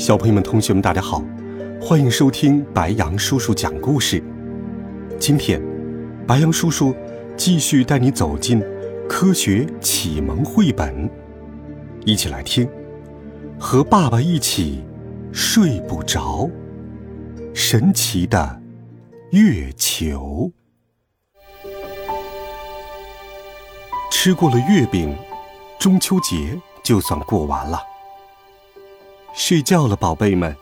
小朋友们、同学们，大家好，欢迎收听白羊叔叔讲故事。今天，白羊叔叔继续带你走进科学启蒙绘本，一起来听。和爸爸一起睡不着，神奇的月球。吃过了月饼，中秋节就算过完了。睡觉了，宝贝们，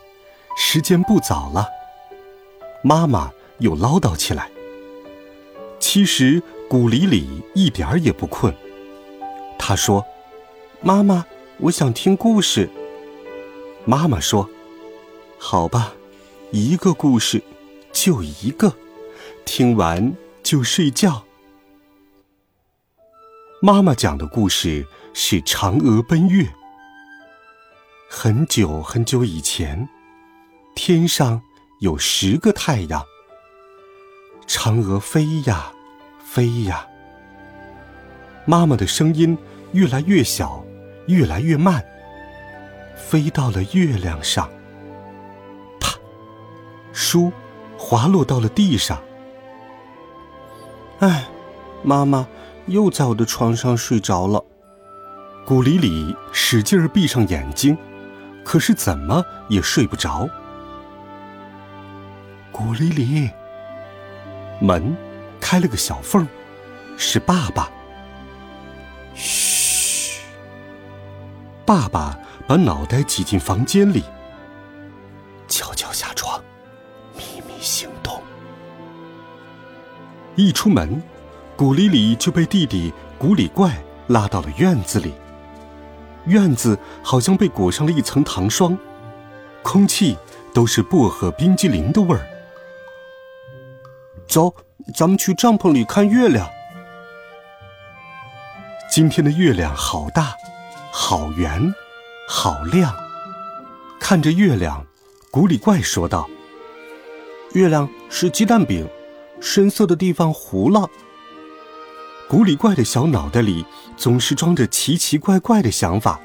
时间不早了。妈妈又唠叨起来。其实古里里一点儿也不困，他说：“妈妈，我想听故事。”妈妈说：“好吧，一个故事，就一个，听完就睡觉。”妈妈讲的故事是《嫦娥奔月》。很久很久以前，天上有十个太阳。嫦娥飞呀，飞呀。妈妈的声音越来越小，越来越慢。飞到了月亮上，啪！书滑落到了地上。哎，妈妈又在我的床上睡着了。古里里使劲儿闭上眼睛，可是怎么也睡不着。古里里，门开了个小缝，是爸爸。嘘，爸爸。把脑袋挤进房间里，悄悄下床，秘密行动。一出门，古里里就被弟弟古里怪拉到了院子里。院子好像被裹上了一层糖霜，空气都是薄荷冰激凌的味儿。走，咱们去帐篷里看月亮。今天的月亮好大，好圆。好亮！看着月亮，古里怪说道：“月亮是鸡蛋饼，深色的地方糊了。”古里怪的小脑袋里总是装着奇奇怪怪的想法。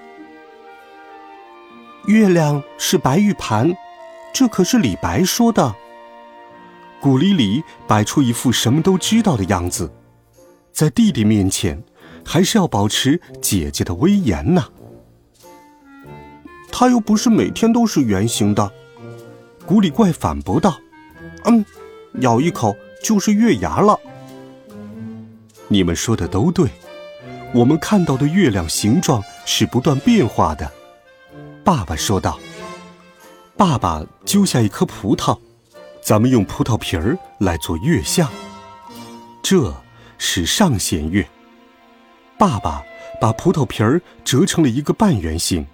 月亮是白玉盘，这可是李白说的。古里里摆出一副什么都知道的样子，在弟弟面前，还是要保持姐姐的威严呢。它又不是每天都是圆形的，古里怪反驳道：“嗯，咬一口就是月牙了。”你们说的都对，我们看到的月亮形状是不断变化的。”爸爸说道。爸爸揪下一颗葡萄，咱们用葡萄皮儿来做月相。这是上弦月。爸爸把葡萄皮儿折成了一个半圆形。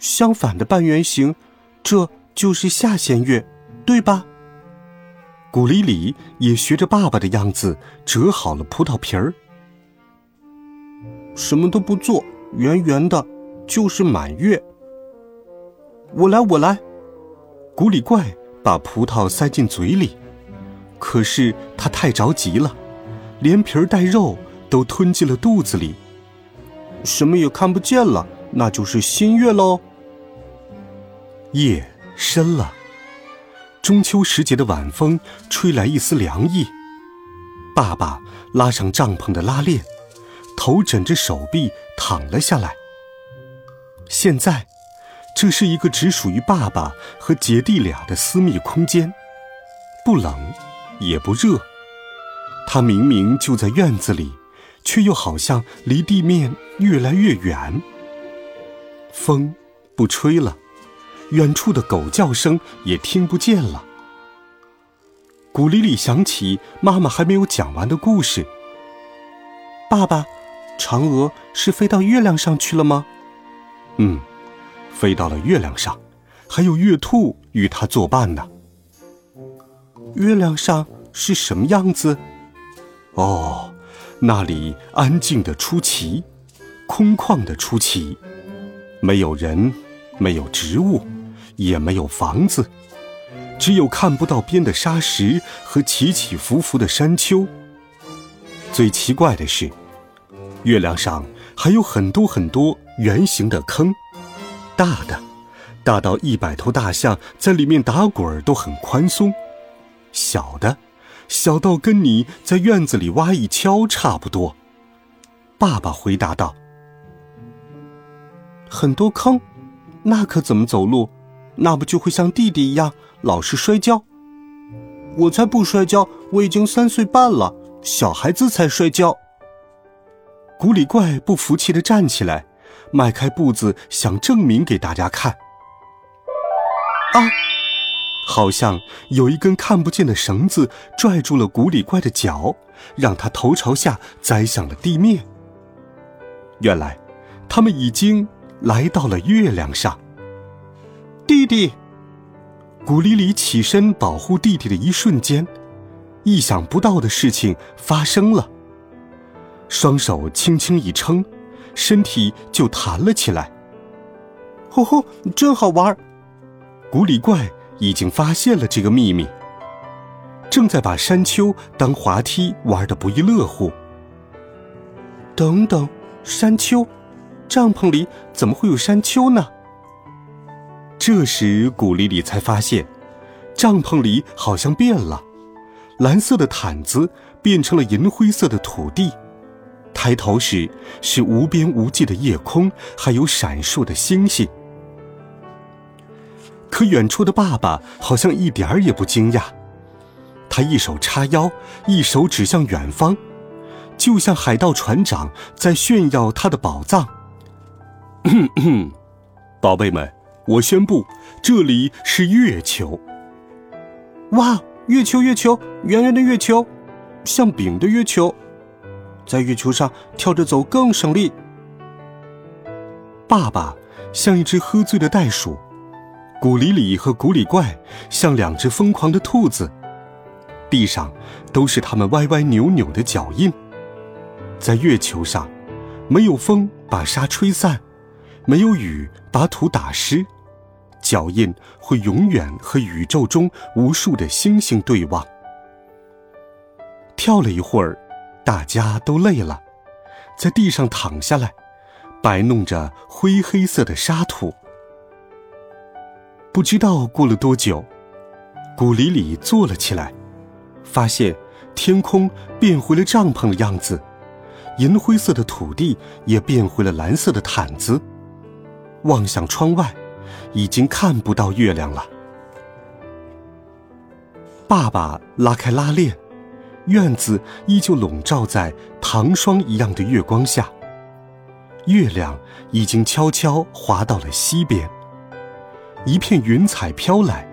相反的半圆形，这就是下弦月，对吧？古里里也学着爸爸的样子折好了葡萄皮儿。什么都不做，圆圆的，就是满月。我来，我来。古里怪把葡萄塞进嘴里，可是他太着急了，连皮儿带肉都吞进了肚子里，什么也看不见了，那就是新月喽。夜深了，中秋时节的晚风吹来一丝凉意。爸爸拉上帐篷的拉链，头枕着手臂躺了下来。现在，这是一个只属于爸爸和姐弟俩的私密空间，不冷，也不热。他明明就在院子里，却又好像离地面越来越远。风不吹了。远处的狗叫声也听不见了。古里里想起妈妈还没有讲完的故事。爸爸，嫦娥是飞到月亮上去了吗？嗯，飞到了月亮上，还有月兔与它作伴呢。月亮上是什么样子？哦，那里安静的出奇，空旷的出奇，没有人，没有植物，也没有房子，只有看不到边的沙石和起起伏伏的山丘。最奇怪的是，月亮上还有很多很多圆形的坑，大的，大到一百头大象在里面打滚都很宽松。小的，小到跟你在院子里挖一锹差不多。爸爸回答道：“很多坑，那可怎么走路？那不就会像弟弟一样老是摔跤？我才不摔跤！我已经三岁半了，小孩子才摔跤。”古里怪不服气的站起来，迈开步子想证明给大家看。啊！好像有一根看不见的绳子拽住了古里怪的脚，让他头朝下栽向了地面。原来，他们已经来到了月亮上。弟弟，古里里起身保护弟弟的一瞬间，意想不到的事情发生了。双手轻轻一撑，身体就弹了起来。吼吼，真好玩！古里怪。已经发现了这个秘密，正在把山丘当滑梯玩的不亦乐乎。等等，山丘，帐篷里怎么会有山丘呢？这时，古丽丽才发现，帐篷里好像变了，蓝色的毯子变成了银灰色的土地，抬头时是无边无际的夜空，还有闪烁的星星。可远处的爸爸好像一点儿也不惊讶，他一手叉腰，一手指向远方，就像海盗船长在炫耀他的宝藏。宝贝们，我宣布，这里是月球。哇，月球，月球，圆圆的月球，像饼的月球，在月球上跳着走更省力。爸爸像一只喝醉的袋鼠。古里里和古里怪像两只疯狂的兔子，地上都是他们歪歪扭扭的脚印。在月球上，没有风把沙吹散，没有雨把土打湿，脚印会永远和宇宙中无数的星星对望。跳了一会儿，大家都累了，在地上躺下来，摆弄着灰黑色的沙土。不知道过了多久，古里里坐了起来，发现天空变回了帐篷的样子，银灰色的土地也变回了蓝色的毯子。望向窗外，已经看不到月亮了。爸爸拉开拉链，院子依旧笼罩在糖霜一样的月光下。月亮已经悄悄滑到了西边。一片云彩飘来，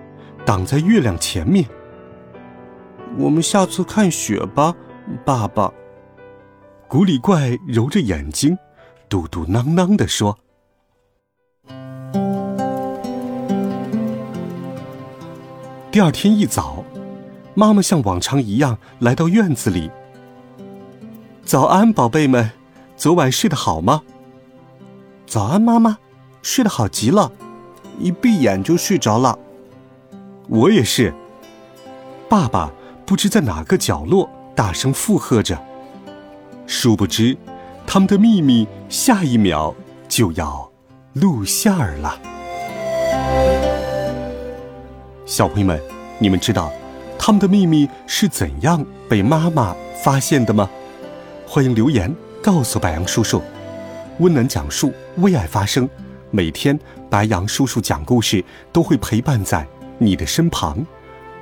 挡在月亮前面。我们下次看雪吧，爸爸。古里怪揉着眼睛，嘟嘟囔囔地说。第二天一早，妈妈像往常一样来到院子里。早安，宝贝们，昨晚睡得好吗？早安，妈妈，睡得好极了。一闭眼就睡着了，我也是。爸爸不知在哪个角落大声附和着，殊不知，他们的秘密下一秒就要露馅儿了。小朋友们，你们知道他们的秘密是怎样被妈妈发现的吗？欢迎留言告诉白杨叔叔。温暖讲述，为爱发声。每天，白杨叔叔讲故事都会陪伴在你的身旁。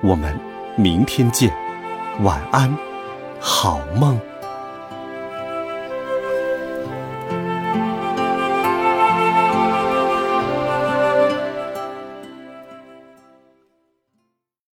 我们明天见，晚安，好梦。